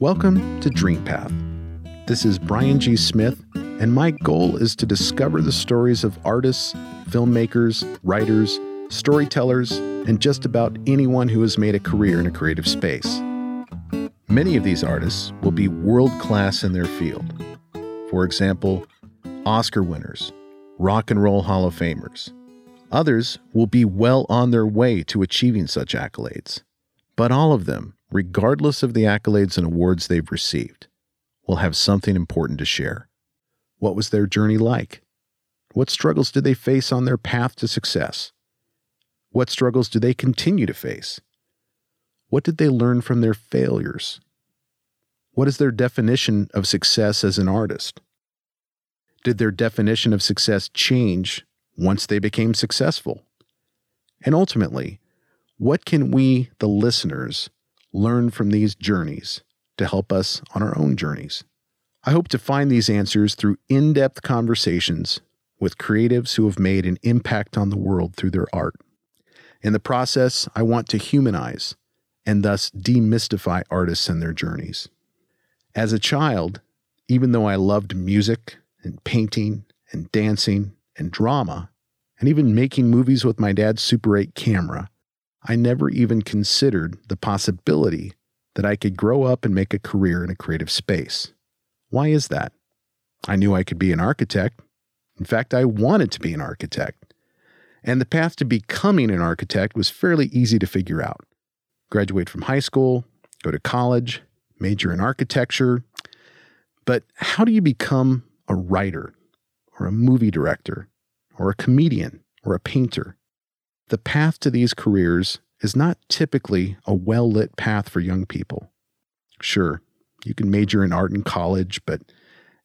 Welcome to Dream Path. This is Brian G. Smith, and my goal is to discover the stories of artists, filmmakers, writers, storytellers, and just about anyone who has made a career in a creative space. Many of these artists will be world class in their field. For example, Oscar winners, Rock and Roll Hall of Famers. Others will be well on their way to achieving such accolades. But all of them, regardless of the accolades and awards they've received, will have something important to share. What was their journey like? What struggles did they face on their path to success? What struggles do they continue to face? What did they learn from their failures? What is their definition of success as an artist? Did their definition of success change once they became successful? And ultimately, what can we, the listeners, learn from these journeys to help us on our own journeys? I hope to find these answers through in depth conversations with creatives who have made an impact on the world through their art. In the process, I want to humanize and thus demystify artists and their journeys. As a child, even though I loved music and painting and dancing and drama, and even making movies with my dad's Super 8 camera, I never even considered the possibility that I could grow up and make a career in a creative space. Why is that? I knew I could be an architect. In fact, I wanted to be an architect. And the path to becoming an architect was fairly easy to figure out. Graduate from high school, go to college, major in architecture. But how do you become a writer or a movie director or a comedian or a painter? The path to these careers is not typically a well lit path for young people. Sure, you can major in art in college, but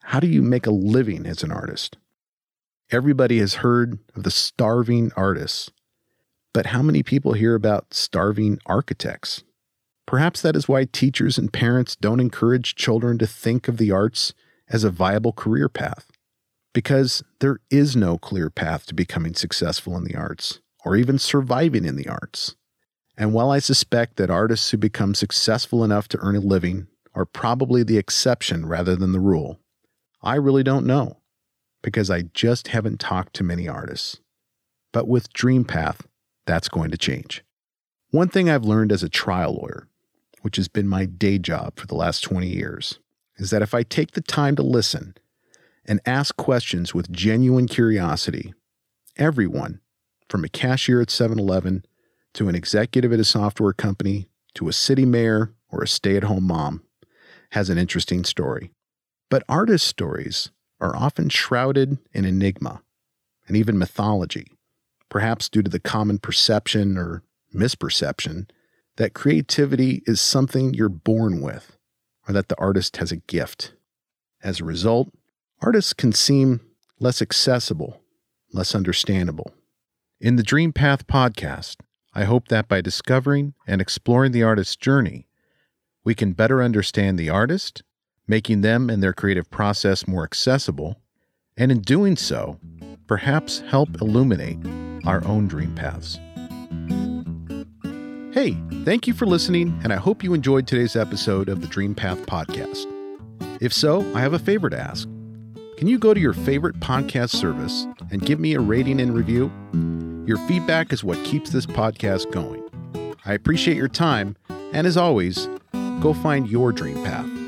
how do you make a living as an artist? Everybody has heard of the starving artists, but how many people hear about starving architects? Perhaps that is why teachers and parents don't encourage children to think of the arts as a viable career path. Because there is no clear path to becoming successful in the arts, or even surviving in the arts. And while I suspect that artists who become successful enough to earn a living are probably the exception rather than the rule, I really don't know because I just haven't talked to many artists. But with DreamPath, that's going to change. One thing I've learned as a trial lawyer, which has been my day job for the last 20 years, is that if I take the time to listen and ask questions with genuine curiosity, everyone, from a cashier at 7 Eleven to an executive at a software company to a city mayor or a stay at home mom, has an interesting story. But artist stories are often shrouded in enigma and even mythology, perhaps due to the common perception or misperception that creativity is something you're born with or that the artist has a gift. As a result, artists can seem less accessible, less understandable. In the Dream Path podcast, I hope that by discovering and exploring the artist's journey, we can better understand the artist making them and their creative process more accessible, and in doing so, perhaps help illuminate our own dream paths. Hey, thank you for listening, and I hope you enjoyed today's episode of the Dream Path podcast. If so, I have a favor to ask. Can you go to your favorite podcast service and give me a rating and review? Your feedback is what keeps this podcast going. I appreciate your time, and as always, go find your dream path.